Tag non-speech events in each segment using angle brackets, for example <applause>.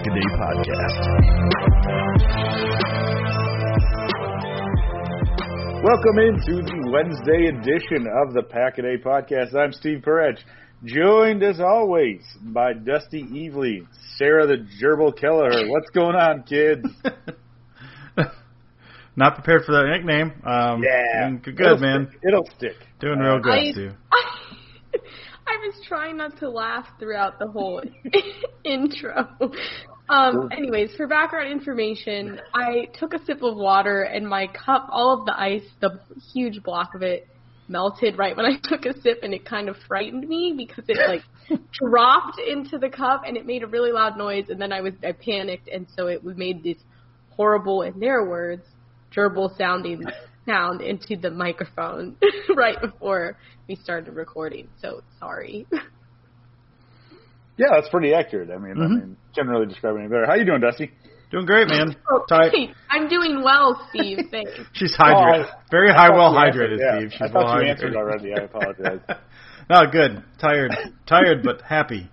is the Pack a Day Podcast. Welcome into the Wednesday edition of the Pack a Podcast. I'm Steve Perech, joined as always by Dusty Evely, Sarah the Gerbil Keller. What's going on, kids? <laughs> Not prepared for that nickname. Um, Yeah, doing Good, It'll man. stick. It'll stick. Doing real good, I- Steve. <laughs> I was trying not to laugh throughout the whole <laughs> intro. Um, anyways, for background information, I took a sip of water and my cup, all of the ice, the huge block of it, melted right when I <laughs> took a sip, and it kind of frightened me because it like <laughs> dropped into the cup and it made a really loud noise, and then I was I panicked, and so it made this horrible, in their words, gerbil sounding sound into the microphone <laughs> right before we started recording. So sorry. Yeah, that's pretty accurate. I mean, I Mhm. mean, can't really describe it any better. How you doing, Dusty? Doing great, man. Oh, <laughs> Ty- I'm doing well, Steve. Thanks. <laughs> She's hydrated. Oh, Very high, well you answered, hydrated, yeah. Steve. She's I thought well you answered already. I apologize. <laughs> no, good. Tired. Tired, but happy.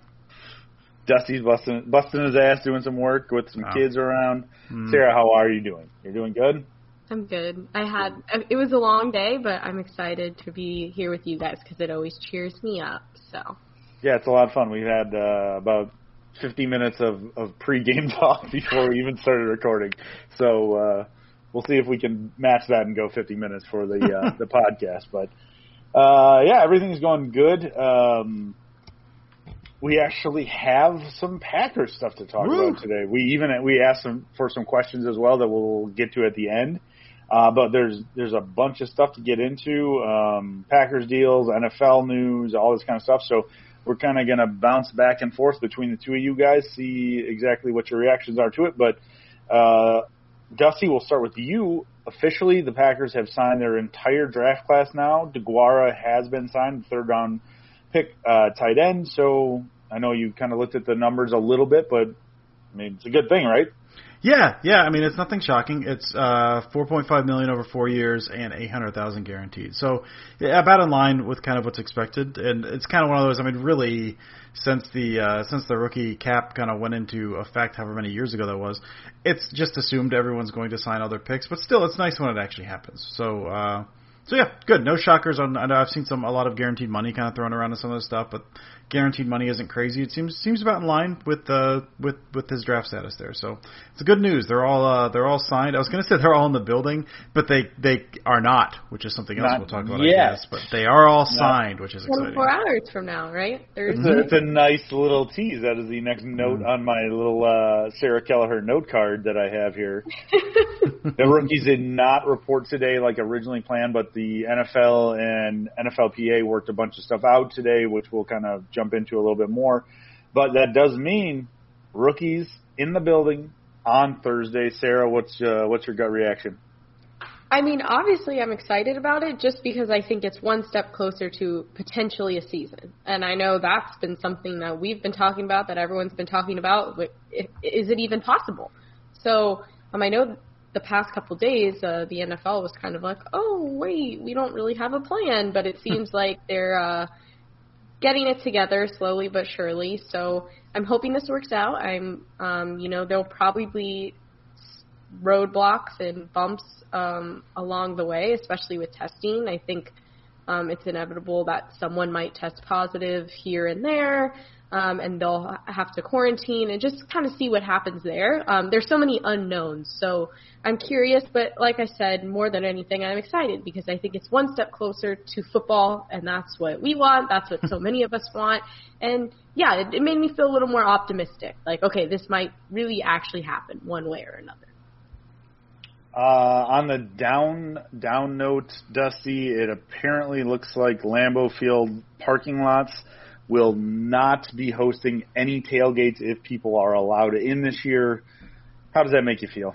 Dusty's busting busting his ass doing some work with some Wow. kids around. Mm. Sarah, how are you doing? You're doing good. I'm good. I had it was a long day, but I'm excited to be here with you guys because it always cheers me up. So Yeah, it's a lot of fun. We've had uh, about 50 minutes of, of pre-game <laughs> talk before we even started recording. So uh, we'll see if we can match that and go 50 minutes for the uh, <laughs> the podcast. But uh, yeah, everything's going good. Um, we actually have some Packers stuff to talk Woo. about today. We even we asked some for some questions as well that we'll get to at the end. Uh, but there's there's a bunch of stuff to get into. Um, Packers deals, NFL news, all this kind of stuff. So we're kind of going to bounce back and forth between the two of you guys, see exactly what your reactions are to it. But uh, Dusty, we'll start with you. Officially, the Packers have signed their entire draft class now. Deguara has been signed, third round pick, uh, tight end. So I know you kind of looked at the numbers a little bit, but I mean it's a good thing, right? Yeah, yeah. I mean, it's nothing shocking. It's uh, 4.5 million over four years and 800,000 guaranteed. So yeah, about in line with kind of what's expected. And it's kind of one of those. I mean, really, since the uh, since the rookie cap kind of went into effect, however many years ago that was, it's just assumed everyone's going to sign other picks. But still, it's nice when it actually happens. So. uh so yeah, good. No shockers on. I know I've seen some a lot of guaranteed money kind of thrown around in some of this stuff, but guaranteed money isn't crazy. It seems seems about in line with uh with with his draft status there. So it's good news. They're all uh they're all signed. I was going <laughs> to say they're all in the building, but they they are not, which is something else Not we'll talk about. yet. I guess, but they are all signed, which is exciting. 24 hours from now, right? It's, a, it's a nice little tease. That is the next note on my little uh, Sarah Kelleher note card that I have here. <laughs> the rookies did not report today like originally planned, but the NFL and NFLPA worked a bunch of stuff out today, which we'll kind of jump into a little bit more. But that does mean rookies in the building on Thursday. Sarah, what's uh, what's your gut reaction? I mean, obviously, I'm excited about it just because I think it's one step closer to potentially a season. And I know that's been something that we've been talking about, that everyone's been talking about. Is it even possible? So um, I know the past couple days, uh, the NFL was kind of like, oh, wait, we don't really have a plan. But it seems like they're uh, getting it together slowly but surely. So I'm hoping this works out. I'm, um, you know, there'll probably be roadblocks and bumps um, along the way, especially with testing. I think um, it's inevitable that someone might test positive here and there, um, and they'll have to quarantine and just kind of see what happens there. Um, there's so many unknowns, so I'm curious, but like I said, more than anything, I'm excited because I think it's one step closer to football, and that's what we want. That's what so <laughs> many of us want, and yeah, it, it made me feel a little more optimistic. Like, okay, this might really actually happen one way or another. Uh, on the down down note, Dusty, it apparently looks like Lambeau Field parking lots will not be hosting any tailgates if people are allowed in this year. How does that make you feel?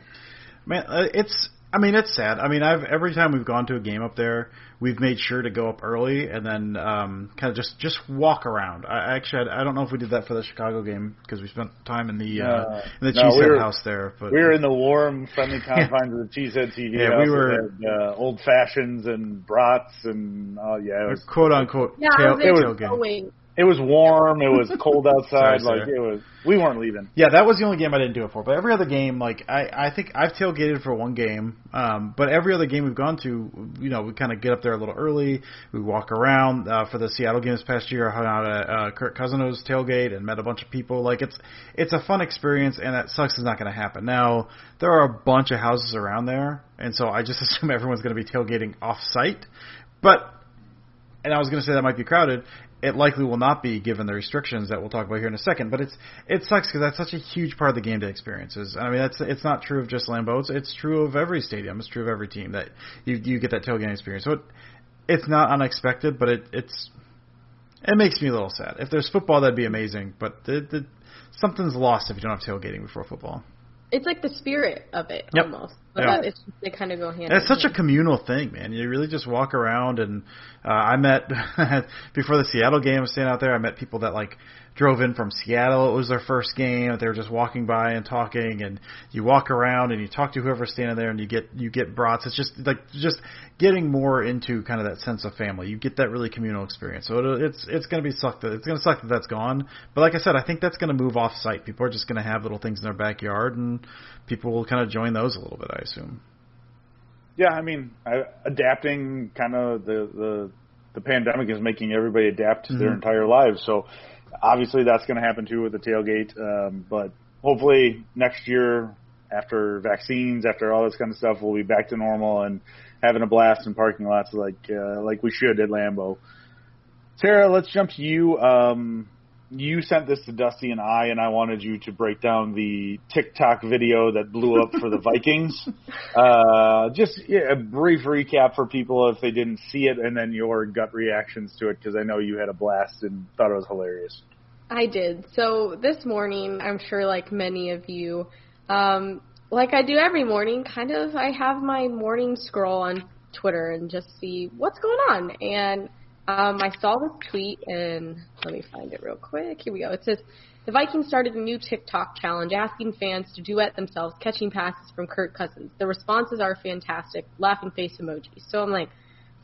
Man, uh, it's. I mean, it's sad. I mean, I've every time we've gone to a game up there, we've made sure to go up early and then um, kind of just just walk around. I actually, I don't know if we did that for the Chicago game because we spent time in the uh, No. in the No, Cheesehead we were- house there. But We were in the warm, friendly <laughs> confines of the Cheesehead TV. Yeah, we house. It were- had, uh, old fashions and brats and uh, yeah, it was quote unquote Yeah, tail, I was tailgate. Going. it was warm. It was <laughs> cold outside. Sorry, like sir. it was. We weren't leaving. Yeah, that was the only game I didn't do it for. But every other game, like I, I think I've tailgated for one game. Um, but every other game we've gone to, you know, we kind of get up there a little early. We walk around. Uh, for the Seattle game this past year, I hung out at uh, Kirk Cousino's tailgate and met a bunch of people. Like it's it's a fun experience, and that sucks is not going to happen. Now there are a bunch of houses around there, and so I just <laughs> assume everyone's going to be tailgating off site. But and I was going to say that might be crowded. It likely will not be given the restrictions that we'll talk about here in a second. But it's it sucks because that's such a huge part of the game day experiences. I mean, that's it's not true of just Lambeau. It's, it's true of every stadium. It's true of every team that you you get that tailgating experience. So it, it's not unexpected, but it it's it makes me a little sad. If there's football, that'd be amazing. But it, it, something's lost if you don't have tailgating before football. It's like the spirit of it Yep. almost. Yeah. It's they kind of go hand. It's such a communal thing, man. You really just walk around, and uh, I met <laughs> before the Seattle game. I was staying out there. I met people that like drove in from Seattle. It was their first game. They were just walking by and talking, and you walk around and you talk to whoever's standing there, and you get you get brats. It's just like just getting more into kind of that sense of family. You get that really communal experience. So it, it's it's going to be suck that it's going to suck that that's gone. But like I said, I think that's going to move off site. People are just going to have little things in their backyard, and people will kind of join those a little bit. I assume. Yeah, I mean, I, adapting kind of the, the the pandemic is making everybody adapt to their entire lives. So obviously that's going to happen too with the tailgate. Um, but hopefully next year, after vaccines, after all this kind of stuff, we'll be back to normal and having a blast in parking lots like uh, like we should at Lambeau. Sarah, let's jump to you. Um, you sent this to Dusty and I, and I wanted you to break down the TikTok video that blew up for the <laughs> Vikings. Uh, just yeah, a brief recap for people if they didn't see it, and then your gut reactions to it, because I know you had a blast and thought it was hilarious. I did. So this morning, I'm sure like many of you, um, like I do every morning, kind of I have my morning scroll on Twitter and just see what's going on. And um, I saw this tweet, and let me find it real quick. Here we go. It says the Vikings started a new TikTok challenge asking fans to duet themselves catching passes from Kirk Cousins. The responses are fantastic. Laughing face emoji. So I'm like,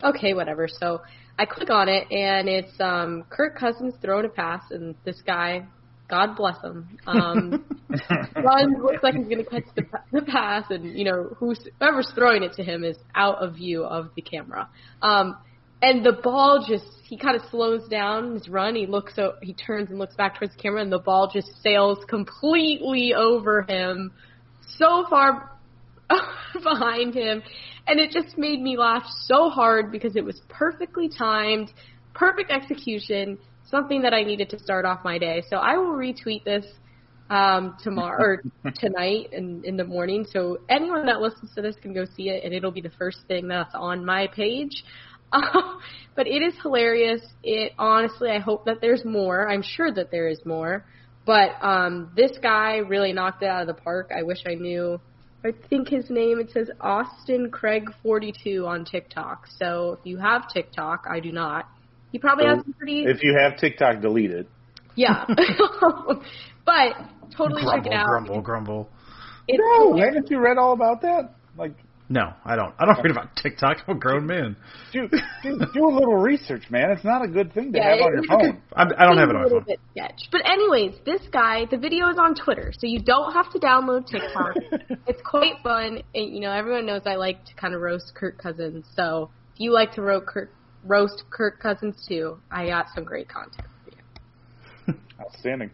okay, whatever. So I click on it, and it's um, Kirk Cousins throwing a pass, and this guy God bless him. Um, <laughs> runs looks like he's going to catch the, the pass, and you know who's whoever's throwing it to him is out of view of the camera. Um, and the ball just he kind of slows down his run. He looks so he turns and looks back towards the camera, and the ball just sails completely over him, so far <laughs> behind him, and it just made me laugh so hard because it was perfectly timed, perfect execution, something that I needed to start off my day. So I will retweet this um, tomorrow or <laughs> tonight and in the morning. So anyone that listens to this can go see it, and it'll be the first thing that's on my page. <laughs> but it is hilarious. It honestly, I hope that there's more. I'm sure that there is more. But um, this guy really knocked it out of the park. I wish I knew. I think his name it says Austin Craig 42 on TikTok. So if you have TikTok, I do not. He probably So has some pretty. If you have TikTok, delete it. Yeah. <laughs> <laughs> but totally check it out. grumble, grumble. It's No, hilarious. haven't you read all about that? Like, No, I don't. I don't read about TikTok. I'm a grown man. do <laughs> do, do a little research, man. It's not a good thing to Yeah, have on your phone. I'm, I don't have it on my little phone. bit sketch. But anyways, this guy, the video is on Twitter, so you don't have to download TikTok. <laughs> it's quite fun. And, you know, everyone knows I like to kind of roast Kirk Cousins. So if you like to roast Kirk, roast Kirk Cousins too, I got some great content for you. <laughs> Outstanding.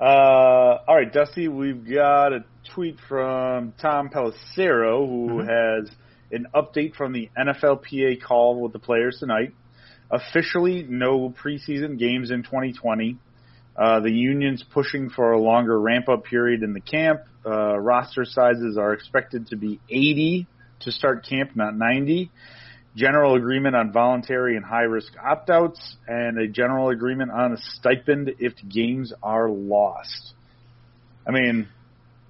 Uh, all right, Dusty, we've got a tweet from Tom Pelissero who has an update from the NFLPA call with the players tonight. Officially, no preseason games in 2020. Uh, the union's pushing for a longer ramp up period in the camp. Uh, roster sizes are expected to be 80 to start camp, not 90 general agreement on voluntary and high risk opt outs, and a general agreement on a stipend if games are lost. I mean,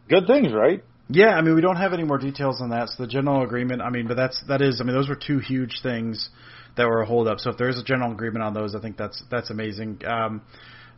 good things, right? Yeah, I mean, we don't have any more details on that. So the general agreement, I mean, but that's that is, I mean, those were two huge things that were a hold up. So if there is a general agreement on those, I think that's that's amazing. Um,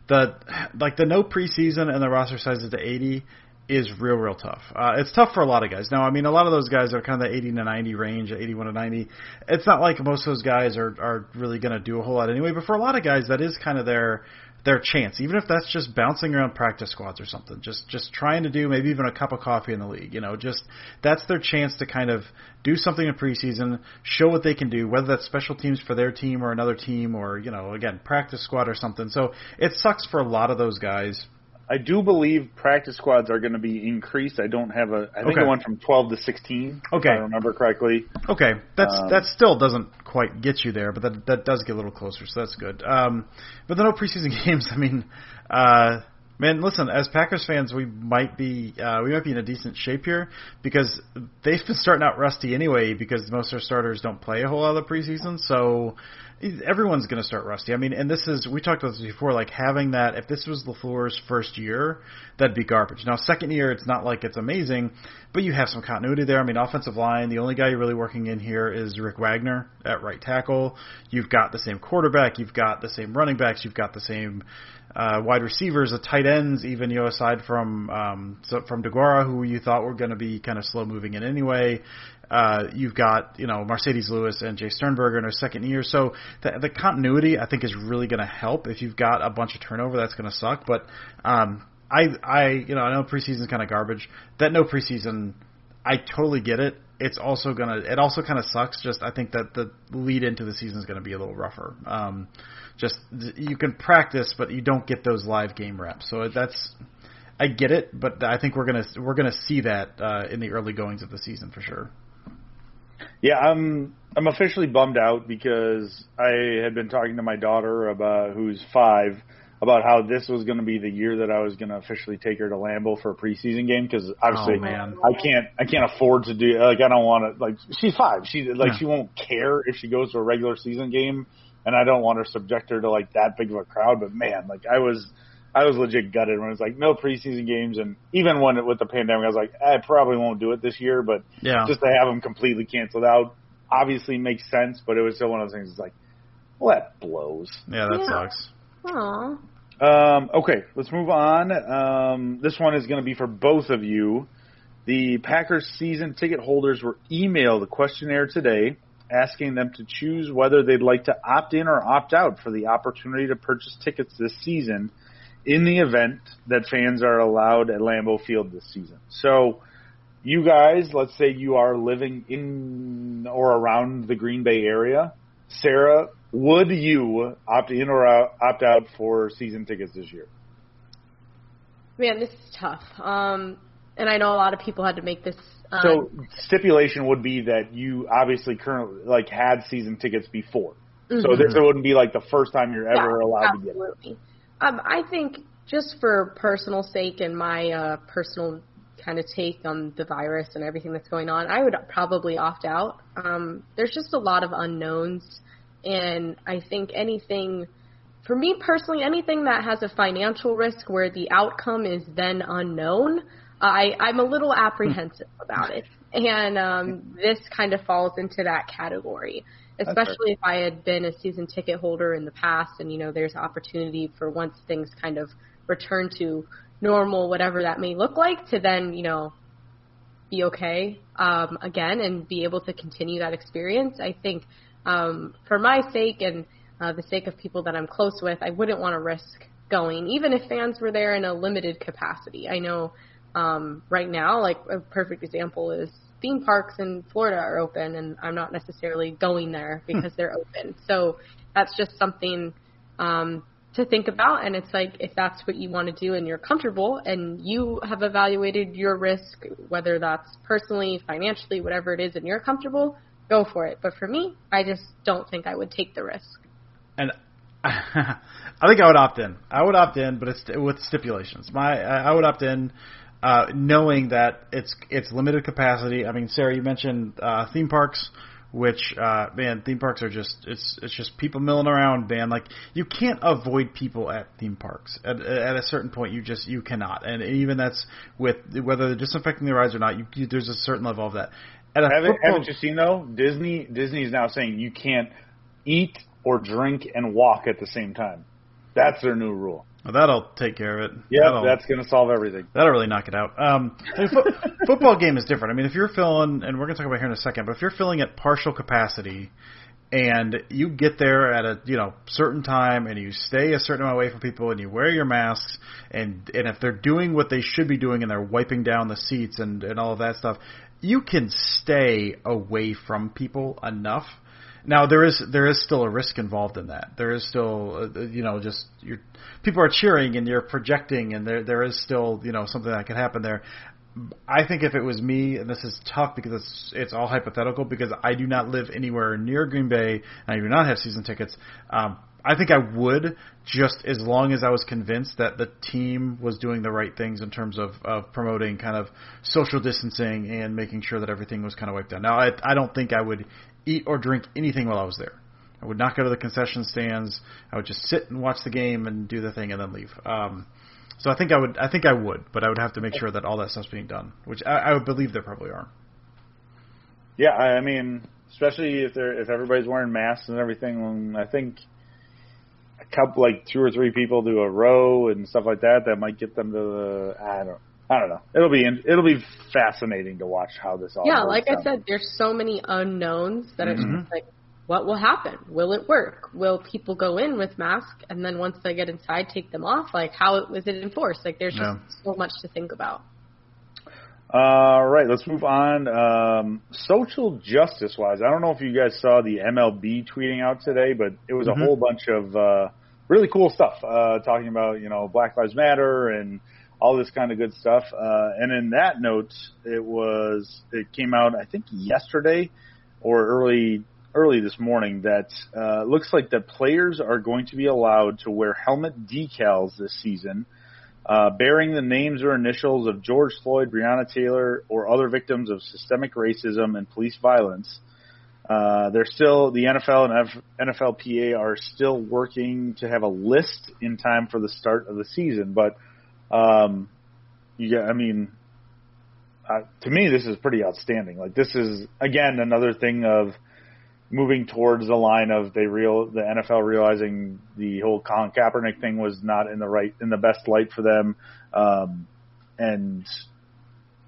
the like the no preseason and the roster sizes to 80 is real real tough. Uh, it's tough for a lot of guys. Now, I mean, a lot of those guys are kind of the 80 to 90 range, 81 to 90. It's not like most of those guys are are really going to do a whole lot anyway. But for a lot of guys, that is kind of their their chance, even if that's just bouncing around practice squads or something, just just trying to do maybe even a cup of coffee in the league. You know, just that's their chance to kind of do something in preseason, show what they can do, whether that's special teams for their team or another team, or you know, again practice squad or something. So it sucks for a lot of those guys. I do believe practice squads are going to be increased. I don't have a. I think Okay. it went from 12 to 16. Okay. if I remember correctly. Okay, that's Um, that still doesn't quite get you there, but that that does get a little closer, so that's good. Um, but the no preseason <laughs> games. I mean, uh, man, listen, as Packers fans, we might be uh, we might be in a decent shape here because they've been starting out rusty anyway because most of their starters don't play a whole lot of the preseason, so everyone's going to start rusty. I mean, and this is we talked about this before, like having that. If this was LaFleur's first year, that'd be garbage. Now, second year, it's not like it's amazing, but you have some continuity there. I mean, offensive line. The only guy you're really working in here is Rick Wagner at right tackle. You've got the same quarterback. You've got the same running backs. You've got the same uh, wide receivers, the tight ends, even you know aside from um, so from Deguara, who you thought were going to be kind of slow moving in anyway. Uh, you've got you know Marcedes Lewis and Jace Sternberger in their second year, so the, the continuity I think is really going to help. If you've got a bunch of turnover, that's going to suck. But um, I I you know I know preseason's kind of garbage. That no preseason, I totally get it. It's also gonna. It also kind of sucks. Just I think that the lead into the season is going to be a little rougher. Um, just you can practice, but you don't get those live game reps. So that's I get it, but I think we're gonna we're gonna see that uh, in the early goings of the season for sure. Yeah, I'm I'm officially bummed out because I had been talking to my daughter about who's five about how this was going to be the year that I was going to officially take her to Lambeau for a preseason game because obviously Oh, man. I can't I can't afford to do like I don't want to like she's five she like Yeah. she won't care if she goes to a regular season game and I don't want to subject her to like that big of a crowd but man like I was I was legit gutted when it was like no preseason games and even when it, with the pandemic I was like I probably won't do it this year but Yeah. just to have them completely canceled out obviously makes sense, but it was still one of those things. It's like, well, that blows. Yeah, that Yeah. sucks. Aw. Um, okay, let's move on. Um, this one is going to be for both of you. The Packers season ticket holders were emailed a questionnaire today asking them to choose whether they'd like to opt in or opt out for the opportunity to purchase tickets this season in the event that fans are allowed at Lambeau Field this season. So, you guys, let's say you are living in or around the Green Bay area. Sarah, would you opt in or out, opt out for season tickets this year? Man, this is tough. Um, and I know a lot of people had to make this. Um, so stipulation would be that you obviously currently like had season tickets before. Mm-hmm. So this wouldn't be like the first time you're ever yeah, allowed absolutely. to get it. Um, I think just for personal sake and my uh, personal kind of take on the virus and everything that's going on, I would probably opt out. Um, there's just a lot of unknowns, and I think anything, for me personally, anything that has a financial risk where the outcome is then unknown, I, I'm a little apprehensive about it. And um, this kind of falls into that category, especially if I had been a season ticket holder in the past, and you know, there's opportunity for once things kind of return to normal, whatever that may look like, to then, you know, be okay um, again and be able to continue that experience. I think um, for my sake and uh, the sake of people that I'm close with, I wouldn't want to risk going, even if fans were there in a limited capacity. I know um, right now, like a perfect example is theme parks in Florida are open, and I'm not necessarily going there because they're open. So that's just something um, to think about. And it's like if that's what you want to do and you're comfortable and you have evaluated your risk, whether that's personally, financially, whatever it is, and you're comfortable, go for it. But for me, I just don't think I would take the risk. And <laughs> I think I would opt in. I would opt in, but it's with stipulations. My I would opt in uh, knowing that it's it's limited capacity. I mean, Sarah, you mentioned uh, theme parks, which uh, man, theme parks are just it's it's just people milling around, man. Like you can't avoid people at theme parks. At, at a certain point, you just you cannot, and even that's with whether they're disinfecting the rides or not. You, you, there's a certain level of that. At a haven't, football, haven't you seen though? Disney Disney is now saying you can't eat or drink and walk at the same time. That's their new rule. Well, that'll take care of it. Yeah, that's going to solve everything. That'll really knock it out. Um, I mean, fo- <laughs> football game is different. I mean, if you're filling, and we're going to talk about here in a second, but if you're filling at partial capacity, and you get there at a you know certain time, and you stay a certain amount away from people, and you wear your masks, and and if they're doing what they should be doing, and they're wiping down the seats and and all of that stuff, you can stay away from people enough now there is there is still a risk involved in that. There is still uh, you know just you're, people are cheering and you're projecting and there there is still you know something that could happen there. I think if it was me, and this is tough because it's it's all hypothetical because I do not live anywhere near Green Bay and I do not have season tickets. Um, I think I would just as long as I was convinced that the team was doing the right things in terms of, of promoting kind of social distancing and making sure that everything was kind of wiped down. Now, I, I don't think I would eat or drink anything while I was there. I would not go to the concession stands. I would just sit and watch the game and do the thing and then leave. Um, so I think I would. I think I would, but I would have to make sure that all that stuff's being done, which I, I would believe there probably are. Yeah, I mean, especially if they're if everybody's wearing masks and everything. I think a couple, like two or three people do a row and stuff like that, that might get them to the. I don't. I don't know. It'll be it'll be fascinating to watch how this all. Yeah, like I said, there's so many unknowns that mm-hmm. it's just like, what will happen? Will it work? Will people go in with masks and then once they get inside, take them off? Like, how is it enforced? Like, there's just so much to think about. All right, let's move on. Um, social justice wise, I don't know if you guys saw the MLB tweeting out today, but it was mm-hmm. a whole bunch of uh, really cool stuff uh, talking about you know Black Lives Matter and all this kind of good stuff. Uh, and in that note, it was it came out I think yesterday or early early this morning that uh, looks like the players are going to be allowed to wear helmet decals this season, uh, bearing the names or initials of George Floyd, Breonna Taylor, or other victims of systemic racism and police violence. Uh, they're still the NFL and F- NFLPA are still working to have a list in time for the start of the season, but um, yeah, I mean, uh, to me, this is pretty outstanding. Like this is again another thing of moving towards the line of they real the NFL realizing the whole Colin Kaepernick thing was not in the right in the best light for them, um, and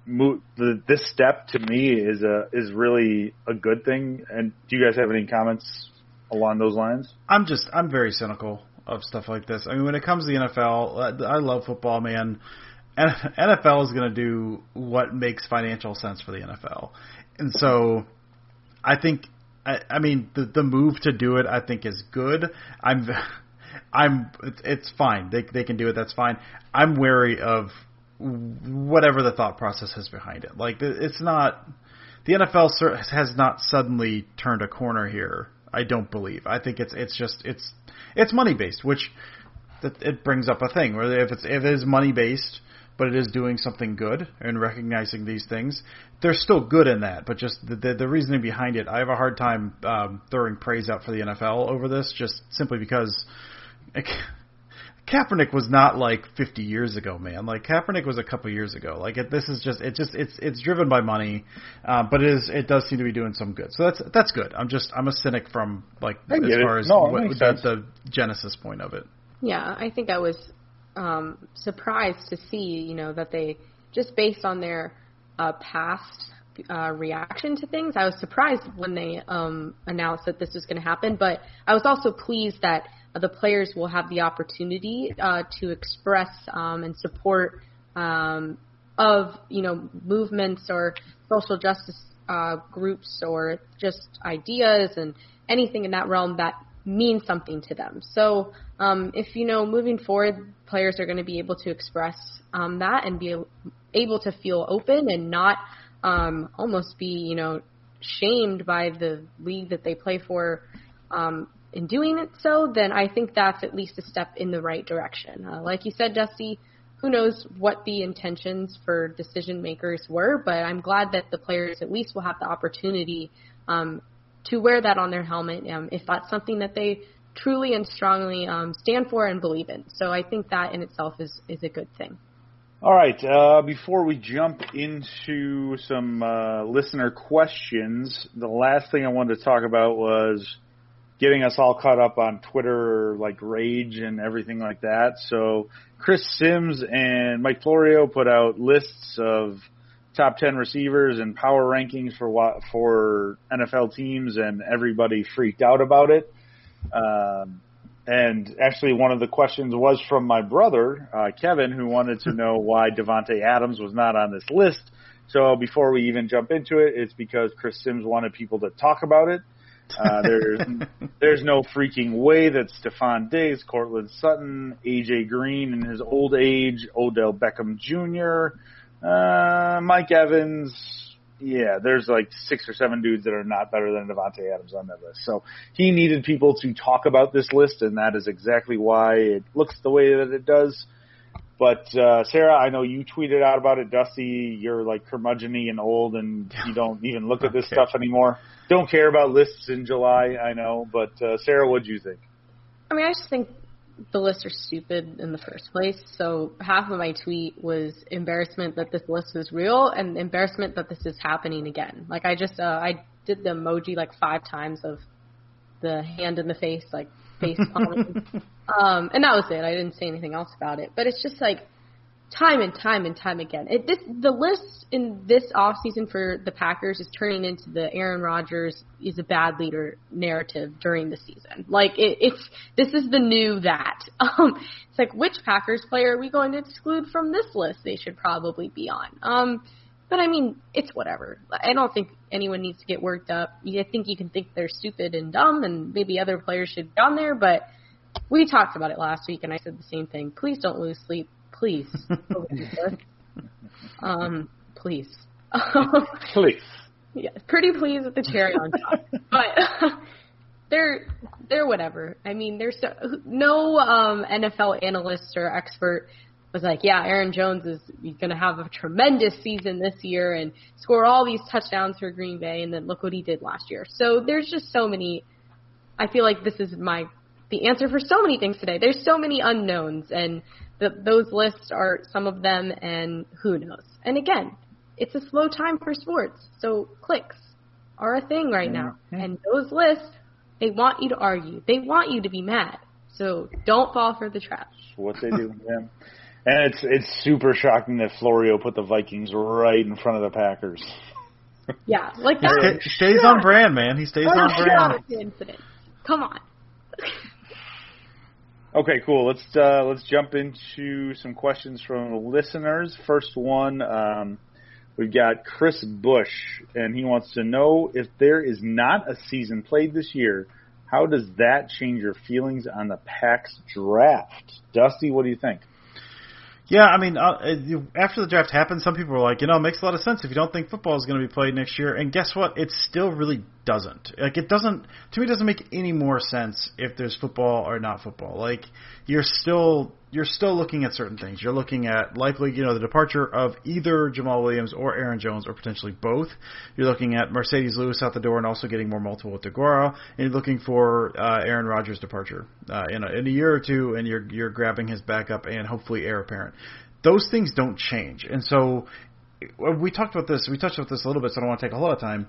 move, the, this step to me is a is really a good thing. And do you guys have any comments along those lines? I'm just I'm very cynical of stuff like this. I mean, when it comes to the NFL, I love football, man. NFL is going to do what makes financial sense for the NFL, and so I think I, I mean the the move to do it I think is good. I'm <laughs> I'm it's, it's fine. They they can do it. That's fine. I'm wary of whatever the thought process is behind it. Like it's not the NFL has not suddenly turned a corner here. I don't believe. I think it's it's just it's it's money based, which it brings up a thing where if it's if it is money based, but it is doing something good and recognizing these things, they're still good in that. But just the the, the reasoning behind it, I have a hard time um, throwing praise out for the NFL over this, just simply because. Kaepernick was not like 50 years ago, man. Like Kaepernick was a couple years ago. Like it, this is just it just it's it's driven by money, uh, but it is it does seem to be doing some good. So that's that's good. I'm just I'm a cynic from like as far it. as no, what, the, the genesis point of it. Yeah, I think I was um, surprised to see you know that they just based on their uh, past uh, reaction to things. I was surprised when they um, announced that this was going to happen, but I was also pleased that the players will have the opportunity uh, to express um, and support um, of you know movements or social justice uh, groups or just ideas and anything in that realm that means something to them. So um, if you know moving forward, players are going to be able to express um, that and be able to feel open and not um, almost be you know shamed by the league that they play for um, in doing it so, then I think that's at least a step in the right direction. Uh, like you said, Dusty, who knows what the intentions for decision makers were, but I'm glad that the players at least will have the opportunity um, to wear that on their helmet um, if that's something that they truly and strongly um, stand for and believe in. So I think that in itself is, is a good thing. All right. Uh, before we jump into some uh, listener questions, the last thing I wanted to talk about was getting us all caught up on Twitter, like Rage and everything like that. So Chris Sims and Mike Florio put out lists of top 10 receivers and power rankings for what, for NFL teams and everybody freaked out about it. Um, and actually one of the questions was from my brother, uh, Kevin, who wanted to know <laughs> why Davante Adams was not on this list. So before we even jump into it, it's because Chris Sims wanted people to talk about it. Uh, there's <laughs> there's no freaking way that Stefon Diggs, Courtland Sutton, AJ Green in his old age, Odell Beckham Jr., uh, Mike Evans. Yeah, there's like six or seven dudes that are not better than Davante Adams on that list. So he needed people to talk about this list, and that is exactly why it looks the way that it does. But uh, Sarah, I know you tweeted out about it. Dusty, you're like curmudgeony and old, and you don't even look at this Okay. stuff anymore. Don't care about lists in July, I know. But uh, Sarah, what do you think? I mean, I just think the lists are stupid in the first place. So half of my tweet was embarrassment that this list is real and embarrassment that this is happening again. Like I just uh, I did the emoji like five times of the hand in the face, like face <laughs> palming. um, and that was it. I didn't say anything else about it. But it's just like time and time and time again. It, this the list in this off season for the Packers is turning into the Aaron Rodgers is a bad leader narrative during the season. Like it, it's this is the new that. <laughs> Um, it's like which Packers player are we going to exclude from this list? They should probably be on. Um, but I mean, it's whatever. I don't think anyone needs to get worked up. I think you can think they're stupid and dumb, and maybe other players should be on there. But we talked about it last week, and I said the same thing. Please don't lose sleep. Please. <laughs> um, please. <laughs> Please. yeah, pretty pleased with the cherry on top. But <laughs> they're they're whatever. I mean, there's so, no um, NFL analyst or expert was like, yeah, Aaron Jones is going to have a tremendous season this year and score all these touchdowns for Green Bay, and then look what he did last year. So there's just so many. I feel like this is my the answer for so many things today. There's so many unknowns, and the, those lists are some of them, and who knows. And again, it's a slow time for sports, so clicks are a thing right now. And those lists, they want you to argue. They want you to be mad. So don't fall for the trap. what they do. <laughs> yeah. And it's it's super shocking that Florio put the Vikings right in front of the Packers. <laughs> Yeah, like that. sta- stays on brand, man. He stays on That's not brand. a coincidence. Come on. <laughs> Okay, cool. Let's uh, let's jump into some questions from the listeners. First one, um, we've got Chris Bush, and he wants to know if there is not a season played this year, how does that change your feelings on the PAX draft? Dusty, what do you think? Yeah, I mean, uh, after the draft happened, some people were like, you know, it makes a lot of sense if you don't think football is going to be played next year. And guess what? It still really doesn't. Like, it doesn't. To me, it doesn't make any more sense if there's football or not football. Like, you're still you're still looking at certain things. You're looking at likely, you know, the departure of either Jamaal Williams or Aaron Jones, or potentially both. You're looking at Marcedes Lewis out the door, and also getting more multiple with Deguara. And you're looking for uh, Aaron Rodgers' departure uh, in a, in a year or two, and you're you're grabbing his backup and hopefully heir apparent. Those things don't change, and so we talked about this. We touched about this a little bit, so I don't want to take a lot of time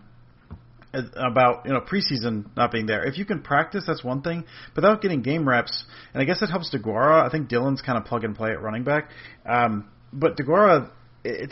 about you know preseason not being there. If you can practice, that's one thing. But without getting game reps, and I guess it helps Deguara. I think Dillon's kind of plug and play at running back. Um, but Deguara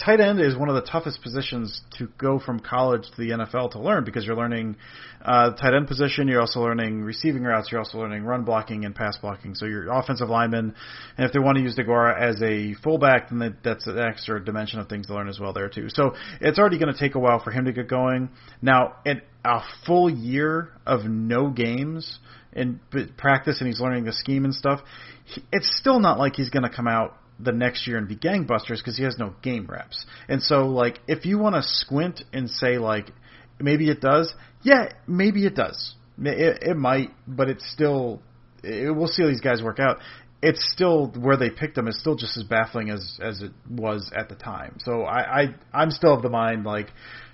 tight end is one of the toughest positions to go from college to the NFL to learn because you're learning uh, tight end position, you're also learning receiving routes, you're also learning run blocking and pass blocking. So you're offensive lineman, and if they want to use Deguara as a fullback, then that, that's an extra dimension of things to learn as well there too. So it's already going to take a while for him to get going. Now, in a full year of no games and practice, and he's learning the scheme and stuff. He, it's still not like he's going to come out the next year and be gangbusters because he has no game reps. And so, like, if you want to squint and say like maybe it does, yeah, maybe it does. It, it might, but it's still. It, we'll see how these guys work out. It's still where they picked them is still just as baffling as as it was at the time. So I, I I'm still of the mind like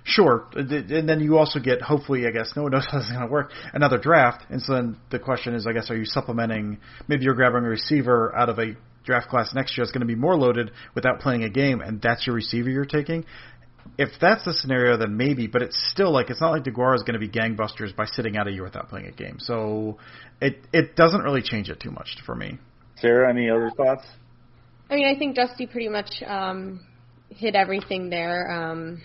sure, and then you also get hopefully I guess no one knows <laughs> how this is going to work another draft, and so then the question is I guess are you supplementing maybe you're grabbing a receiver out of a draft class next year is going to be more loaded without playing a game, and that's your receiver you're taking. If that's the scenario, then maybe, but it's still like it's not like Deguara is going to be gangbusters by sitting out a year without playing a game. So it it doesn't really change it too much for me. Sarah, any other thoughts? I mean, I think Dusty pretty much um, hit everything there. Um,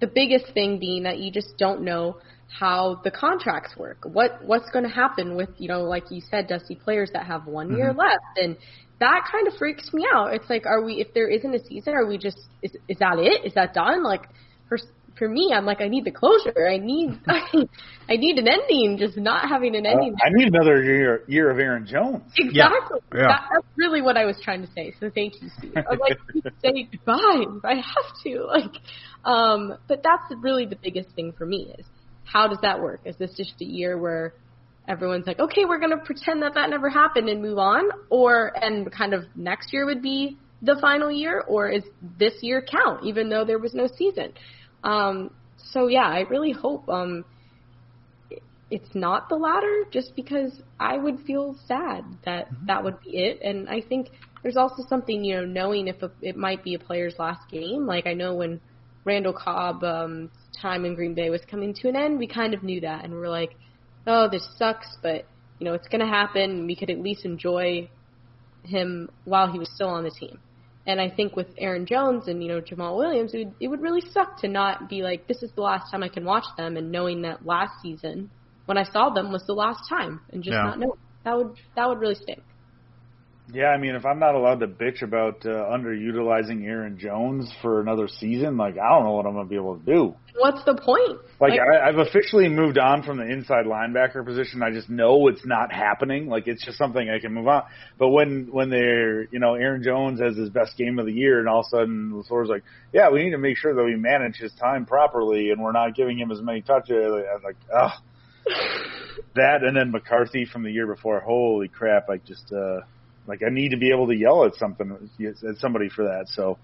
the biggest thing being that you just don't know how the contracts work. What what's going to happen with you know, like you said, Dusty players that have one mm-hmm. year left, and that kind of freaks me out. It's like, are we? If there isn't a season, are we just? Is is that it? Is that done? Like for for me, I'm like, I need the closure. I need I, <laughs> I need an ending. Just not having an ending. Uh, I need another year year of Aaron Jones. Exactly. Yeah. yeah. That, that's really what I was trying to say. So thank you, Steve. I'm like, <laughs> say goodbye. I have to. Like, um, but that's really the biggest thing for me is how does that work? Is this just a year where everyone's like, okay, we're going to pretend that that never happened and move on, or and kind of next year would be the final year, or is this year count even though there was no season? Um, so yeah, I really hope um, it's not the latter, just because I would feel sad that mm-hmm. that would be it, and I think there's also something you know knowing if a, it might be a player's last game. Like I know when Randall Cobb um, time in Green Bay was coming to an end, we kind of knew that, and we're like oh, this sucks, but you know, it's going to happen. We could at least enjoy him while he was still on the team. And I think with Aaron Jones and you know Jamaal Williams, it would, it would really suck to not be like, this is the last time I can watch them, and knowing that last season when I saw them was the last time, and just yeah. not knowing that would that would really stink. Yeah, I mean, if I'm not allowed to bitch about uh, underutilizing Aaron Jones for another season, like I don't know what I'm gonna be able to do. What's the point? Like, like I, I've officially moved on from the inside linebacker position. I just know it's not happening. Like it's just something I can move on. But when when they're you know Aaron Jones has his best game of the year, and all of a sudden LaFleur's like, yeah, we need to make sure that we manage his time properly, and we're not giving him as many touches. I'm like, ugh. <sighs> that and then McCarthy from the year before. Holy crap! Like just. uh like I need to be able to yell at something at somebody for that. So,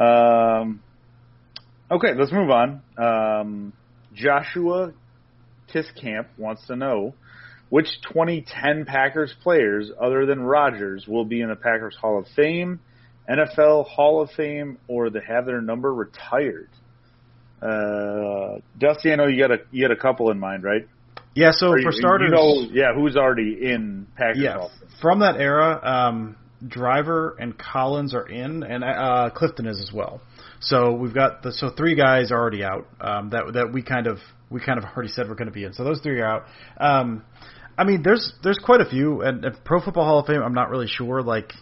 um, okay, let's move on. Um, Joshua Tiskamp wants to know which 2010 Packers players other than Rodgers will be in the Packers Hall of Fame, NFL Hall of Fame, or that have their number retired. Uh, Dusty, I know you got a you got a couple in mind, right? Yeah, so for starters, you know, yeah, who's already in Packers? Yeah, from that era, um, Driver and Collins are in, and uh, Clifton is as well. So we've got the so three guys are already out um, that that we kind of we kind of already said we're going to be in. So those three are out. Um, I mean, there's there's quite a few, and if Pro Football Hall of Fame, I'm not really sure. Like,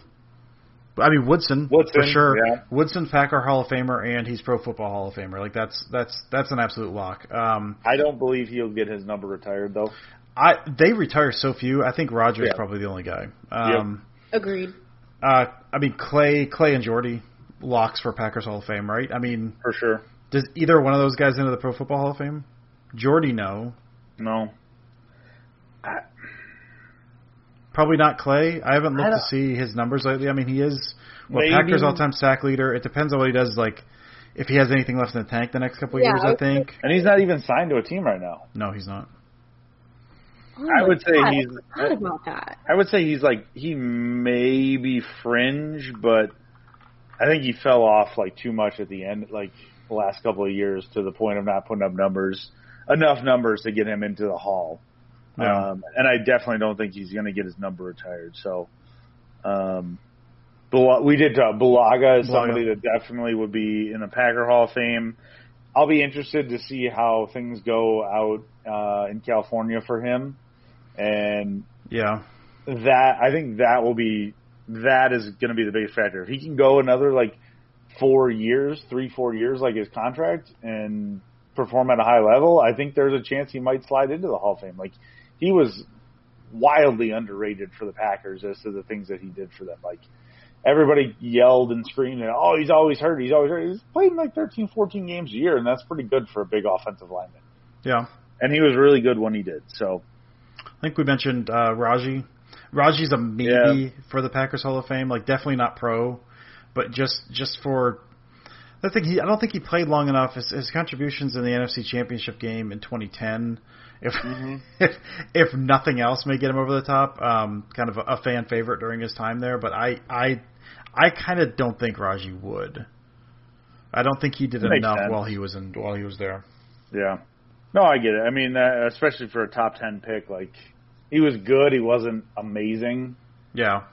I mean, Woodson, Woodson, for sure. yeah. Woodson, Packer Hall of Famer, and he's Pro Football Hall of Famer. Like, that's that's that's an absolute lock. Um, I don't believe he'll get his number retired though. I they retire so few. I think Rodgers is Yeah. probably the only guy. Um, Agreed. uh, I mean, Clay, Clay and Jordy locks for Packers Hall of Fame, right? I mean, For sure. does either one of those guys into the Pro Football Hall of Fame? Jordy, no. No. Probably not Clay. I haven't I looked to see his numbers lately. I mean, he is what Maybe. Packers all-time sack leader. It depends on what he does. Like, if he has anything left in the tank the next couple of Yeah, years, I I think. And he's not even signed to a team right now. No, he's not. Oh I my would say God, he's- I forgot about that. I would say he's like he may be fringe, but I think he fell off like too much at the end, like the last couple of years, to the point of not putting up numbers enough numbers to get him into the hall. Yeah. Um, and I definitely don't think he's going to get his number retired. So, um, Bul- we did talk. Bulaga is somebody that definitely would be in the Packer Hall of Fame. I'll be interested to see how things go out uh, in California for him, and Yeah. that I think that will be that is going to be the biggest factor. If he can go another like four years, three four years, like his contract, and perform at a high level, I think there's a chance he might slide into the Hall of Fame. Like he was wildly underrated for the Packers as to the things that he did for them. Like everybody yelled and screamed, and, "Oh, he's always hurt. He's always hurt." He's played in like 13, 14 games a year, and that's pretty good for a big offensive lineman. Yeah. And he was really good when he did. So think we mentioned uh, Raji. Raji's a maybe Yeah. for the Packers Hall of Fame. Like definitely not pro, but just just for. I think he. I don't think he played long enough. His, his contributions in the NFC Championship game in 2010, if <laughs> if if nothing else, may get him over the top. Um, kind of a, a fan favorite during his time there, but I I I kind of don't think Raji would. I don't think he did enough while he was in while he was there. Yeah. No, I get it. I mean, uh, especially for a top 10 pick, like, he was good. He wasn't amazing. Yeah,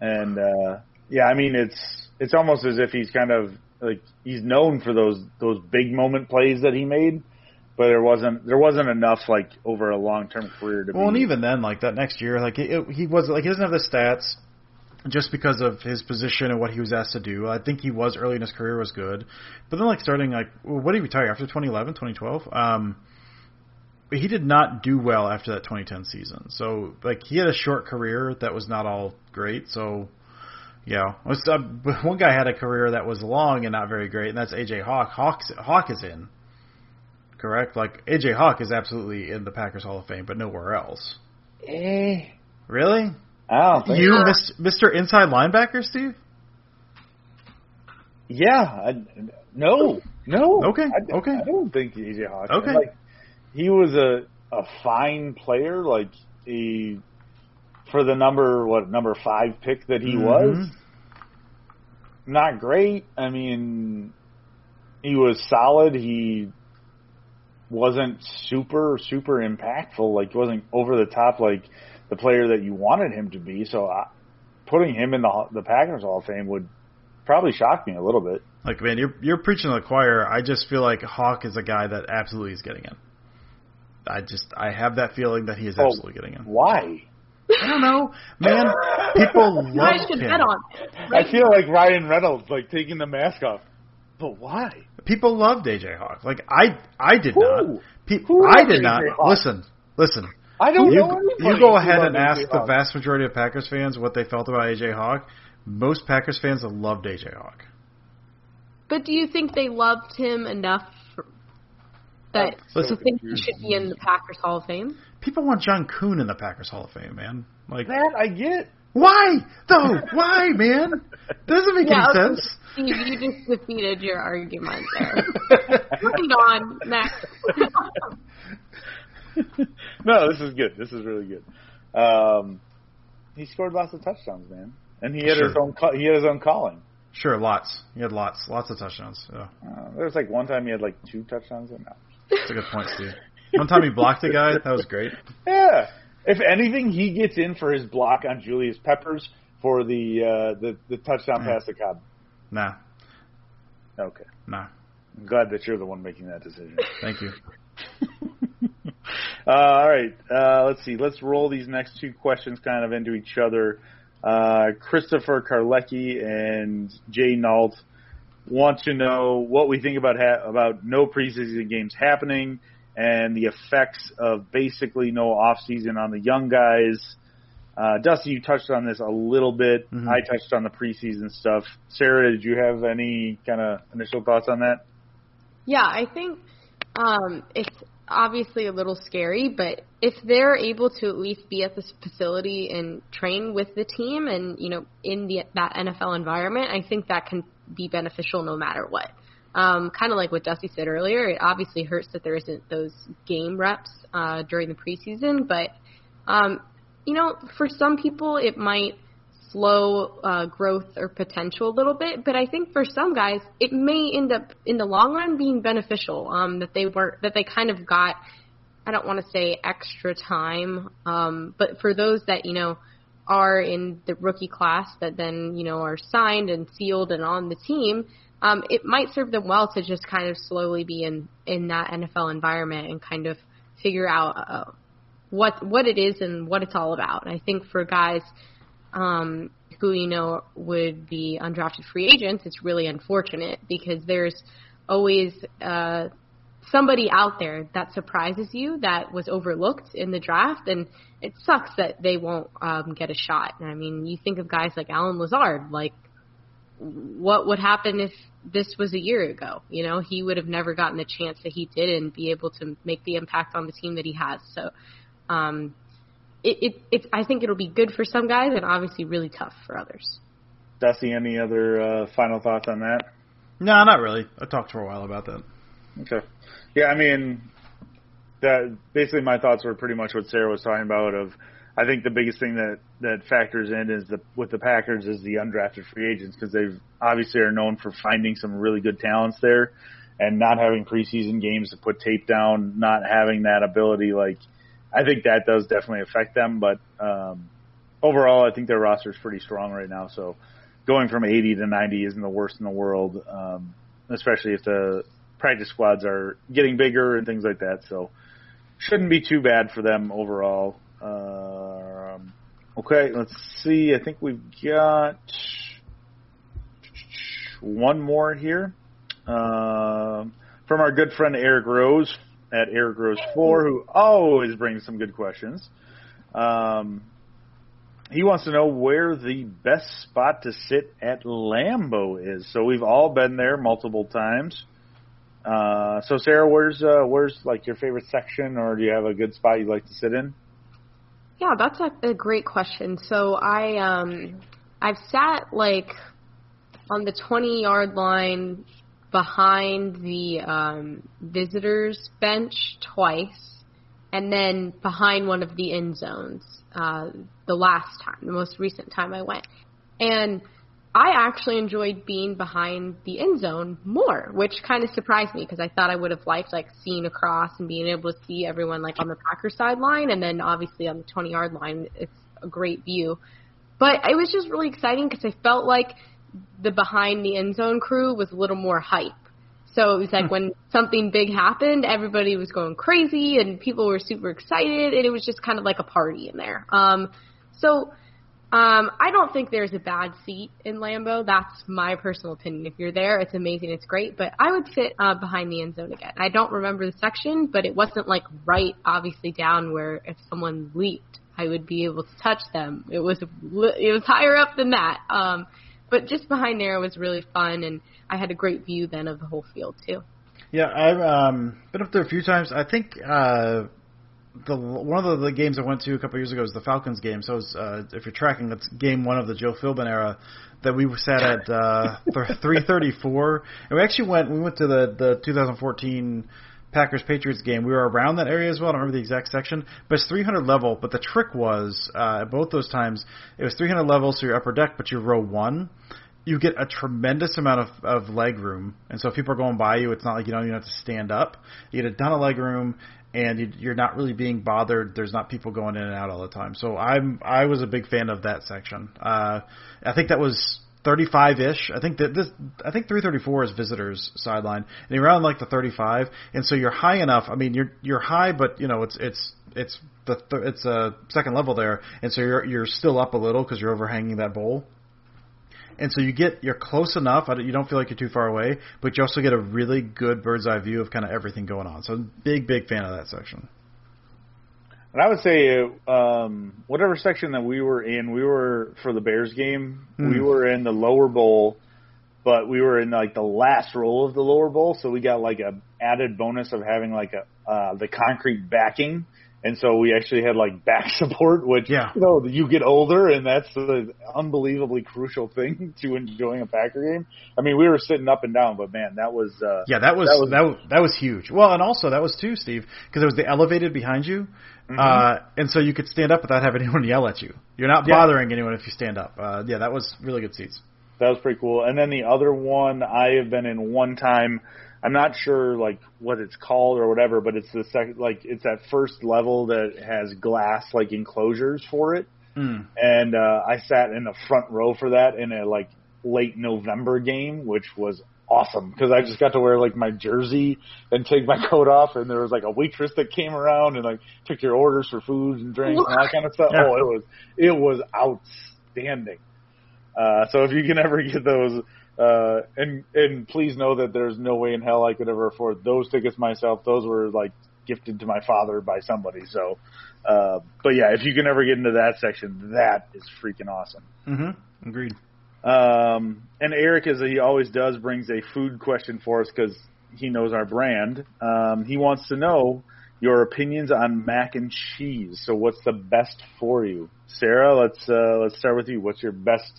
And, uh, yeah, I mean, it's, it's almost as if he's kind of, like, he's known for those, those big moment plays that he made, but there wasn't, there wasn't enough, like, over a long-term career to be. Well, and even then, like that next year, like it, he was like he doesn't have the stats just because of his position and what he was asked to do. I think he was early in his career was good, but then like starting like what did he retire after 2011, 2012? Um, he did not do well after that 2010 season. So like he had a short career that was not all great. So yeah, uh, but <laughs> one guy had a career that was long and not very great, and that's AJ Hawk. Hawk's, Hawk is in. Correct? Like AJ Hawk is absolutely in the Packers Hall of Fame, but nowhere else. Eh, Really? I think You, so. Mis- Mr. Inside Linebacker, Steve? Yeah. I, no. No. Okay, I, okay. I don't think AJ Hawk. Okay. Like, he was a a fine player. Like he for the number what number five pick that he was. Mhm. Not great. I mean, he was solid. He wasn't super super impactful. Like he wasn't over the top like the player that you wanted him to be. So I, putting him in the the Packers Hall of Fame would probably shock me a little bit. Like, man, you're you're preaching to the choir. I just feel like Hawk is a guy that absolutely is getting in. I just I have that feeling that he is Oh. absolutely getting in. Why? I don't know, man. People <laughs> love him. bet on. I feel like Ryan Reynolds like taking the mask off. But why? People loved AJ Hawk. Like I I did Who? not. Pe- Who I did AJ not. Hawk? Listen, listen. I don't You, know. anybody you go ahead and AJ ask the vast majority of Packers fans what they felt about AJ Hawk. Most Packers fans loved AJ Hawk. But do you think they loved him enough for, that Oh, to think he should be in the Packers Hall of Fame? People want John Kuhn in the Packers Hall of Fame, man. Like That I get. Why though? Why, man? Doesn't make Yeah, any okay, sense. Steve, you just defeated your argument there. <laughs> Moving on, next. <laughs> no, this is good. This is really good. Um, he scored lots of touchdowns, man, and he had his own. ca- He had his own calling. Sure, lots. He had lots, lots of touchdowns. Yeah, Uh, there was like one time he had like two touchdowns. And no. That's a good point, Steve. One time he blocked a guy. That was great. Yeah. If anything, he gets in for his block on Julius Peppers for the uh, the the touchdown Yeah. pass to Cobb. Nah, Okay. nah. I'm glad that you're the one making that decision. Thank you. <laughs> uh, all right, uh, let's see. Let's roll these next two questions kind of into each other. Uh, Christopher Karlecki and Jay Nault want to know what we think about ha- about no preseason games happening and the effects of basically no off season on the young guys. Uh, Dusty, you touched on this a little bit. Mhm. I touched on the preseason stuff. Sarah, did you have any kind of initial thoughts on that? Yeah, I think um, it's obviously a little scary, but if they're able to at least be at this facility and train with the team, and you know, in the that NFL environment, I think that can be beneficial no matter what. Um, kind of like what Dusty said earlier, it obviously hurts that there isn't those game reps uh, during the preseason, but um, you know, for some people it might slow uh, growth or potential a little bit, but I think for some guys it may end up in the long run being beneficial. Um, that they were that they kind of got. I don't want to say extra time, um, but for those that you know are in the rookie class that then you know are signed and sealed and on the team, um, it might serve them well to just kind of slowly be in in that NFL environment and kind of figure out uh, what what it is and what it's all about. I think for guys um, who you know would be undrafted free agents, it's really unfortunate because there's always uh, somebody out there that surprises you that was overlooked in the draft, and it sucks that they won't um, get a shot. I mean, you think of guys like Allen Lazard, like what would happen if this was a year ago? You know, he would have never gotten the chance that he did and be able to make the impact on the team that he has. So, um, it, it, it's, I think it'll be good for some guys and obviously really tough for others. Dusty, any other uh, final thoughts on that? No, not really. I talked for a while about that. Okay. Yeah, I mean, that basically my thoughts were pretty much what Sarah was talking about. Of, I think the biggest thing that that factors in is the with the Packers is the undrafted free agents because they obviously are known for finding some really good talents there, and not having preseason games to put tape down, not having that ability. Like, I think that does definitely affect them. But um, overall, I think their roster is pretty strong right now. So going from 80 to 90 isn't the worst in the world, um, especially if the practice squads are getting bigger and things like that. So shouldn't be too bad for them overall. Um, okay, let's see. I think we've got one more here um, from our good friend Eric Rose at Eric Rose Four, who always brings some good questions. Um, he wants to know where the best spot to sit at Lambeau is. So we've all been there multiple times. Uh, so Sarah, where's uh, where's like your favorite section, or do you have a good spot you'd like to sit in? Yeah, that's a, a great question. So I um I've sat like on the 20 yard line behind the um visitors bench twice and then behind one of the end zones uh the last time, the most recent time I went. And I actually enjoyed being behind the end zone more, which kind of surprised me because I thought I would have liked like seeing across and being able to see everyone like on the Packer sideline, and then obviously on the 20 yard line, it's a great view. But it was just really exciting because I felt like the behind the end zone crew was a little more hype. So it was like when something big happened, everybody was going crazy and people were super excited, and it was just kind of like a party in there. Um, so um, I don't think there's a bad seat in Lambeau. That's my personal opinion. If you're there, it's amazing, it's great. But I would sit uh, behind the end zone again. I don't remember the section, but it wasn't like right, obviously down where if someone leaped, I would be able to touch them. It was it was higher up than that. Um, but just behind there was really fun, and I had a great view then of the whole field too. Yeah, I've um, been up there a few times. I think uh, the one of the, the games I went to a couple years ago was the Falcons game. So was, uh, if you're tracking, that's game one of the Joe Philbin era that we sat at uh, <laughs> 334, and we actually went. We went to the the 2014 Packers Patriots game. We were around that area as well. I don't remember the exact section, but it's 300 level. But the trick was uh, both those times it was 300 level, so you're upper deck, but you're row one you get a tremendous amount of, of leg room, and so if people are going by you, it's not like you don't even have to stand up. You get a ton of leg room, and you, you're not really being bothered. There's not people going in and out all the time. So I'm I was a big fan of that section. Uh, I think that was 35-ish. I think that this, I think 334 is visitors sideline, and you're around like the 35, and so you're high enough. I mean, you're you're high, but you know it's it's it's the th- it's a second level there, and so you're you're still up a little because you're overhanging that bowl. And so you get you're close enough. You don't feel like you're too far away, but you also get a really good bird's eye view of kind of everything going on. So big big fan of that section. And I would say, um, whatever section that we were in, we were for the Bears game. Mm. We were in the lower bowl, but we were in like the last row of the lower bowl, so we got like a added bonus of having like a uh, the concrete backing. And so we actually had like back <laughs> support, which yeah. you know you get older, and that's an unbelievably crucial thing <laughs> to enjoying a Packer game. I mean, we were sitting up and down, but man, that was uh, yeah, that was that was that was, that was huge. Well, and also that was too, Steve, because it was the elevated behind you, mm-hmm. uh, and so you could stand up without <laughs> having anyone yell at you. You're not bothering yeah. anyone if you stand up. Uh, yeah, that was really good seats. That was pretty cool. And then the other one I have been in one time I'm not sure like what it's called or whatever, but it's the second like it's that first level that has glass like enclosures for it. Mm. And uh, I sat in the front row for that in a like late November game, which was awesome because I just got to wear like my jersey and take my <laughs> coat off, and there was like a waitress that came around and like took your orders for food and drinks and that kind of stuff. Yeah. Oh, it was it was outstanding. Uh, so if you can ever get those uh, and and please know that there's no way in hell I could ever afford those tickets myself. Those were like gifted to my father by somebody. So, uh, but yeah, if you can ever get into that section, that is freaking awesome. Mm-hmm. Agreed. Um, and Eric, as he always does, brings a food question for us because he knows our brand. Um, he wants to know your opinions on mac and cheese. So, what's the best for you, Sarah? Let's uh, let's start with you. What's your best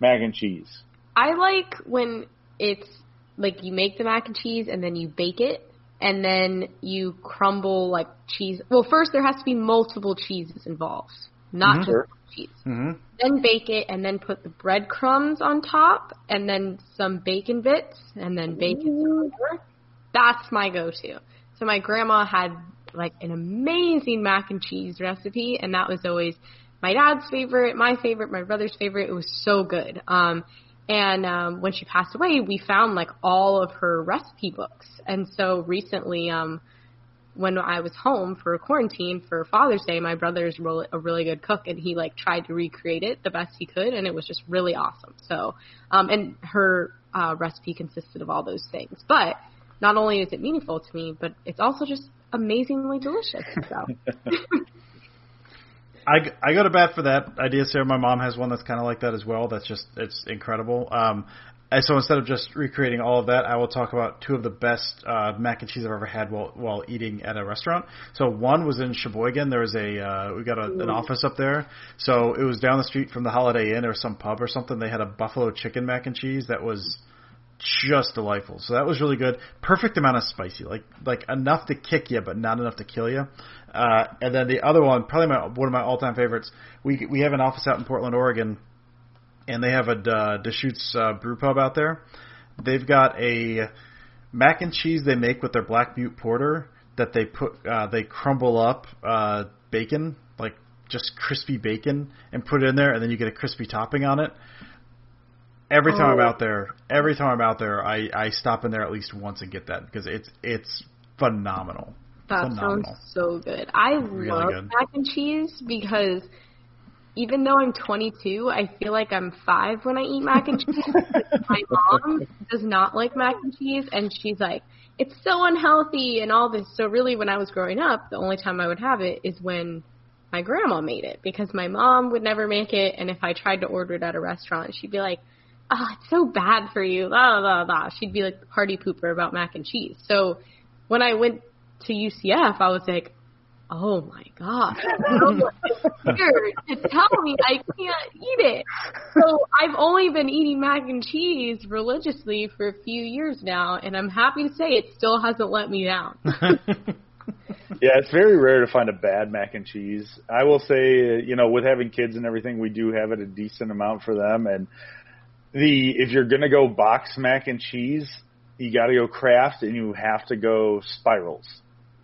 mac and cheese? I like when it's like you make the mac and cheese and then you bake it and then you crumble like cheese. Well, first there has to be multiple cheeses involved, not mm-hmm. just cheese. Mm-hmm. Then bake it and then put the breadcrumbs on top and then some bacon bits and then bake it. That's my go-to. So my grandma had like an amazing mac and cheese recipe and that was always my dad's favorite, my favorite, my brother's favorite. It was so good. Um, and um, when she passed away, we found like all of her recipe books. And so recently, um, when I was home for quarantine for Father's Day, my brother's a really good cook, and he like tried to recreate it the best he could, and it was just really awesome. So, um, and her uh, recipe consisted of all those things. But not only is it meaningful to me, but it's also just amazingly delicious. So. <laughs> I, I go to bat for that idea, Sarah. My mom has one that's kind of like that as well. That's just it's incredible. Um, and so instead of just recreating all of that, I will talk about two of the best uh, mac and cheese I've ever had while while eating at a restaurant. So one was in Sheboygan. There was a uh, we got a, an office up there. So it was down the street from the Holiday Inn or some pub or something. They had a buffalo chicken mac and cheese that was just delightful. So that was really good. Perfect amount of spicy, like like enough to kick you, but not enough to kill you. Uh, and then the other one, probably my one of my all time favorites. We we have an office out in Portland, Oregon, and they have a uh, Deschutes uh, brew pub out there. They've got a mac and cheese they make with their Black Butte Porter that they put uh, they crumble up uh, bacon like just crispy bacon and put it in there, and then you get a crispy topping on it. Every time oh. I'm out there, every time I'm out there, I I stop in there at least once and get that because it's it's phenomenal. That phenomenal. sounds so good. I Really love good. mac and cheese because even though I'm 22, I feel like I'm five when I eat mac and cheese. My mom does not like mac and cheese, and she's like, it's so unhealthy and all this. So really, when I was growing up, the only time I would have it is when my grandma made it because my mom would never make it, and if I tried to order it at a restaurant, she'd be like, "Oh, it's so bad for you." Blah blah blah. She'd be like the party pooper about mac and cheese. So when I went to UCF, I was like, oh my god, someone is here to tell me I can't eat it. So I've only been eating mac and cheese religiously for a few years now, and I'm happy to say it still hasn't let me down. <laughs> <laughs> Yeah, it's very rare to find a bad mac and cheese. I will say, you know, with having kids and everything, we do have it a decent amount for them. And the if you're gonna go box mac and cheese, you got to go Kraft, and you have to go spirals.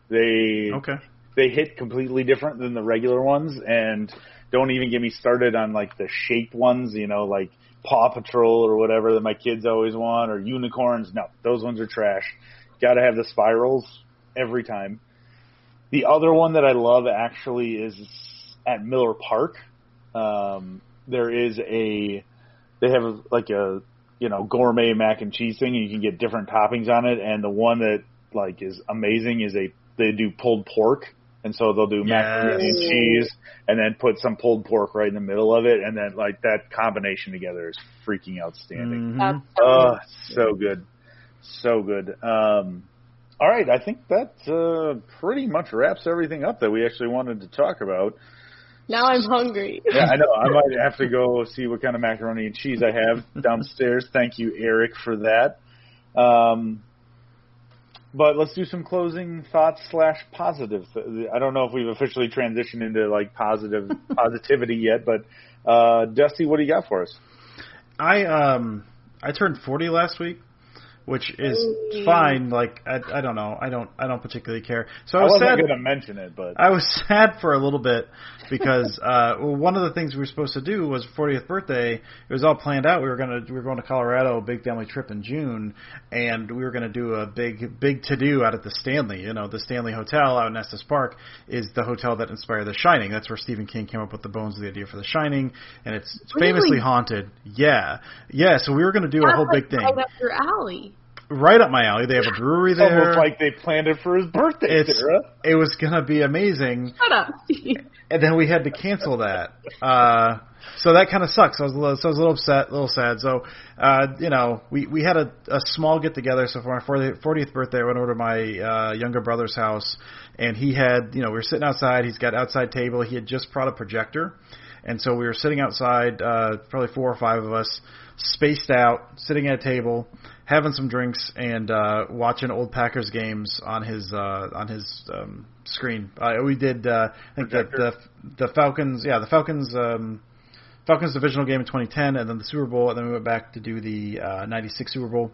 They okay. They hit completely different than the regular ones, and don't even get me started on like the shape ones. You know, like Paw Patrol or whatever that my kids always want, or unicorns. No, those ones are trash. Got to have the spirals every time. The other one that I love actually is at Miller Park. Um, there is a they have like a you know gourmet mac and cheese thing. And you can get different toppings on it, and the one that like is amazing is a they do pulled pork, and so they'll do macaroni and cheese, and then put some pulled pork right in the middle of it, and then like that combination together is freaking outstanding. Mhm. Oh, so good, so good. Um, all right, I think that uh, pretty much wraps everything up that we actually wanted to talk about. now I'm hungry. Yeah, I know. I <laughs> might have to go see what kind of macaroni and cheese I have downstairs. Thank you, Eric, for that. Um, but let's do some closing thoughts slash positive. I don't know if we've officially transitioned into like positive <laughs> positivity yet, but uh, Dusty, what do you got for us? I um I turned 40 last week, which is fine. Like I I don't know. I don't I don't particularly care. So I I was wasn't sad. going to mention it, but I was <laughs> sad for a little bit because uh, well, one of the things we were supposed to do was 40th birthday. It was all planned out. We were gonna we were going to Colorado, a big family trip in June, and we were gonna do a big big to do out at the Stanley. You know, the Stanley Hotel out in Estes Park is the hotel that inspired The Shining. That's where Stephen King came up with the bones of the idea for The Shining, and it's Really? famously haunted. Yeah, yeah. So we were gonna do a That's whole big thing Right up your alley. Right up my alley. They have a brewery there. almost like they planned it for his birthday, it's Sarah. it was gonna be amazing Shut up, <laughs> and then we had to cancel that. Uh, so that kind of sucks. I was a little, so I was a little upset, a little sad. So, uh, you know, we we had a, a small get together. So for my 40th, 40th birthday, I went over to my uh, younger brother's house, and he had, you know, we were sitting outside. He's got outside table. He had just brought a projector, and so we were sitting outside, uh, probably four or five of us, spaced out, sitting at a table, having some drinks, and uh, watching old Packers games on his uh, on his um, screen. Uh, we did, uh, I think the, the the Falcons, yeah, the Falcons. Um, Falcons divisional game in 2010, and then the Super Bowl, and then we went back to do the uh, '96 Super Bowl,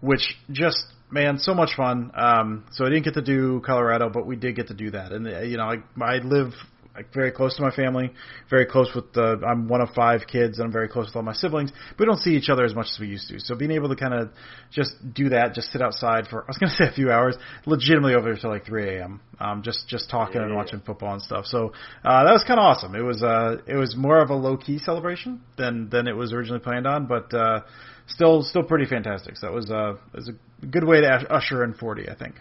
which just man, so much fun. Um, so I didn't get to do Colorado, but we did get to do that, and uh, you know, I, I live like very close to my family, very close with the. I'm one of five kids, and I'm very close with all my siblings. But we don't see each other as much as we used to. So being able to kind of just do that, just sit outside for <laughs> I was going to say a few hours, legitimately over there till like 3 a.m. Um, just just talking and Yeah. watching football and stuff. So uh, that was kind of awesome. It was uh, it was more of a low key celebration than than it was originally planned on, but uh, still still pretty fantastic. So that was uh, it was a good way to usher in 40, I think.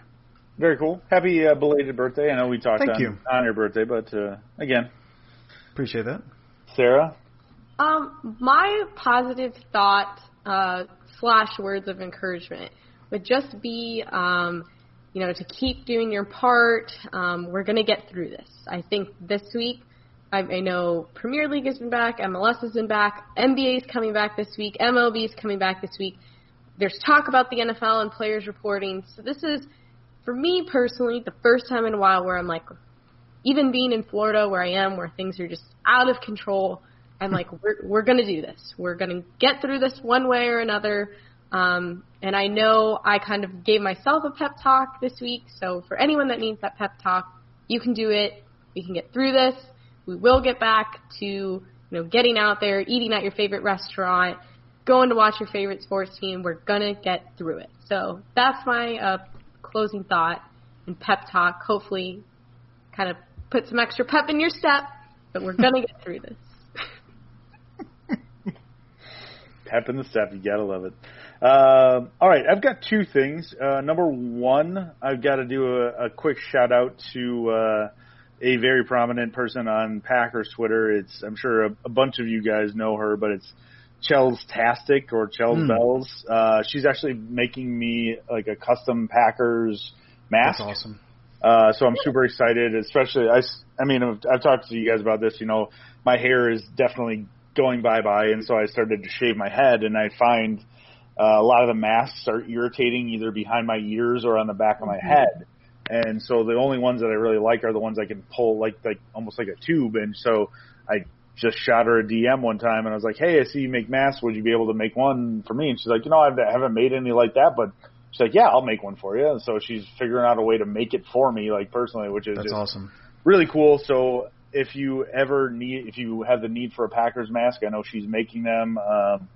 Very cool. Happy uh, belated birthday. I know we talked Thank on, you. on your birthday, but uh, again, Appreciate that. Sarah, Um, my positive thought uh, slash words of encouragement would just be, um, you know, to keep doing your part. Um, we're going to get through this. I think this week, I, I know Premier League has been back, MLS has been back, NBA is coming back this week, MLB is coming back this week. There's talk about the NFL and players reporting. So this is, for me personally, the first time in a while where I'm like, even being in Florida where I am, where things are just out of control, I'm like, <laughs> we're we're gonna do this. We're gonna get through this one way or another. Um, and I know I kind of gave myself a pep talk this week. So for anyone that needs that pep talk, you can do it. We can get through this. We will get back to you know getting out there, eating at your favorite restaurant, going to watch your favorite sports team. We're gonna get through it. So that's my uh, closing thought and pep talk. Hopefully, kind of put some extra pep in your step, but we're gonna get through this. <laughs> pep in the step. You gotta love it. Um, all right, I've got two things. Uh, number one, I've got to do a, a quick shout out to uh, a very prominent person on Packers Twitter. It's I'm sure a, a bunch of you guys know her, but it's Chels Tastic or Chels Hmm. Bells. Uh, she's actually making me like a custom Packers mask. That's awesome. Uh, so I'm super excited, especially I, mean, I've, I've talked to you guys about this, you know, my hair is definitely going bye-bye. And so I started to shave my head and I find, uh, a lot of the masks are irritating either behind my ears or on the back of my head. And so the only ones that I really like are the ones I can pull like, like almost like a tube. And so I just shot her a DM one time and I was like, Hey, I see you make masks. Would you be able to make one for me? And she's like, you know, I haven't made any like that, but she's like, yeah, I'll make one for you. And so she's figuring out a way to make it for me, like personally, which is That's awesome. really cool. So if you ever need, if you have the need for a Packers mask, I know she's making them. Um,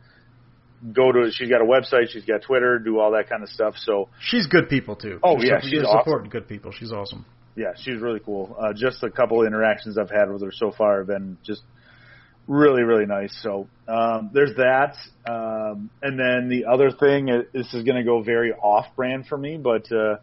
go to, she's got a website, she's got Twitter, do all that kind of stuff. So she's good people too. Oh she's yeah, she's she's supporting awesome. good people. She's awesome. Yeah, she's really cool. Uh, just a couple of interactions I've had with her so far have been just really, really nice. So um, there's that, um, and then the other thing, this is going to go very off-brand for me, but uh,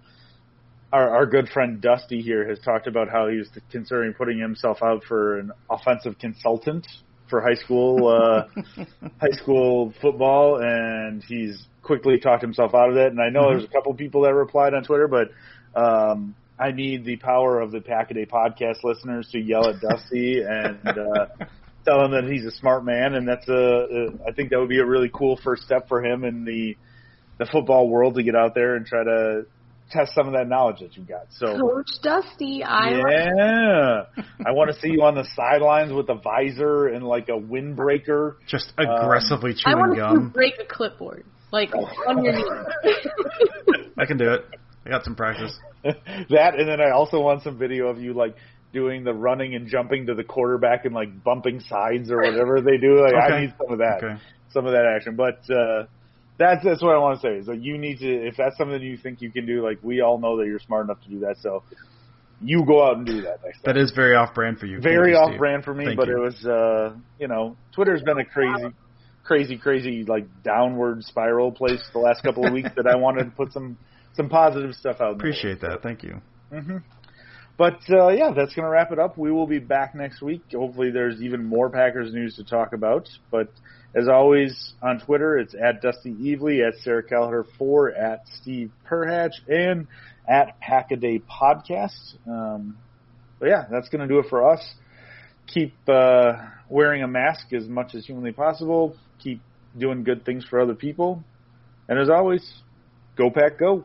our, our good friend Dusty here has talked about how he's considering putting himself out for an offensive consultant for high school uh, <laughs> high school football, and he's quickly talked himself out of it. And I know there's a couple people that replied on Twitter, but um, I need the power of the Pack a Day podcast listeners to yell at Dusty and uh, <laughs> tell him that he's a smart man, and that's a, a I think that would be a really cool first step for him in the the football world to get out there and try to test some of that knowledge that you've got. So Coach Dusty, I yeah, I want to see you on the sidelines with a visor and like a windbreaker. Just um, aggressively I chewing want to gum. break a clipboard like on your <laughs> knee. I can do it. I got some practice. <laughs> that, and then I also want some video of you like doing the running and jumping to the quarterback and like bumping sides or whatever they do. Like I need some of that, Okay. some of that action. But uh, that's that's what I want to say is that you need to if that's something you think you can do. Like we all know that you're smart enough to do that, so you go out and do that next time. That is very off brand for you. very off brand for me, Thank but you. it was uh you know, Twitter's been a crazy crazy, crazy like downward spiral place the last couple of weeks that I wanted to put some some positive stuff out. Appreciate that. Thank you. hmm But uh, yeah, that's going to wrap it up. We will be back next week. Hopefully, there's even more Packers news to talk about. But as always, on Twitter, it's at Dusty Evely, at Sarah Callagher four, at Steve Perhatch, and at Packaday Podcast. Um, but yeah, that's going to do it for us. Keep uh, wearing a mask as much as humanly possible. Keep doing good things for other people. And as always, go Pack Go.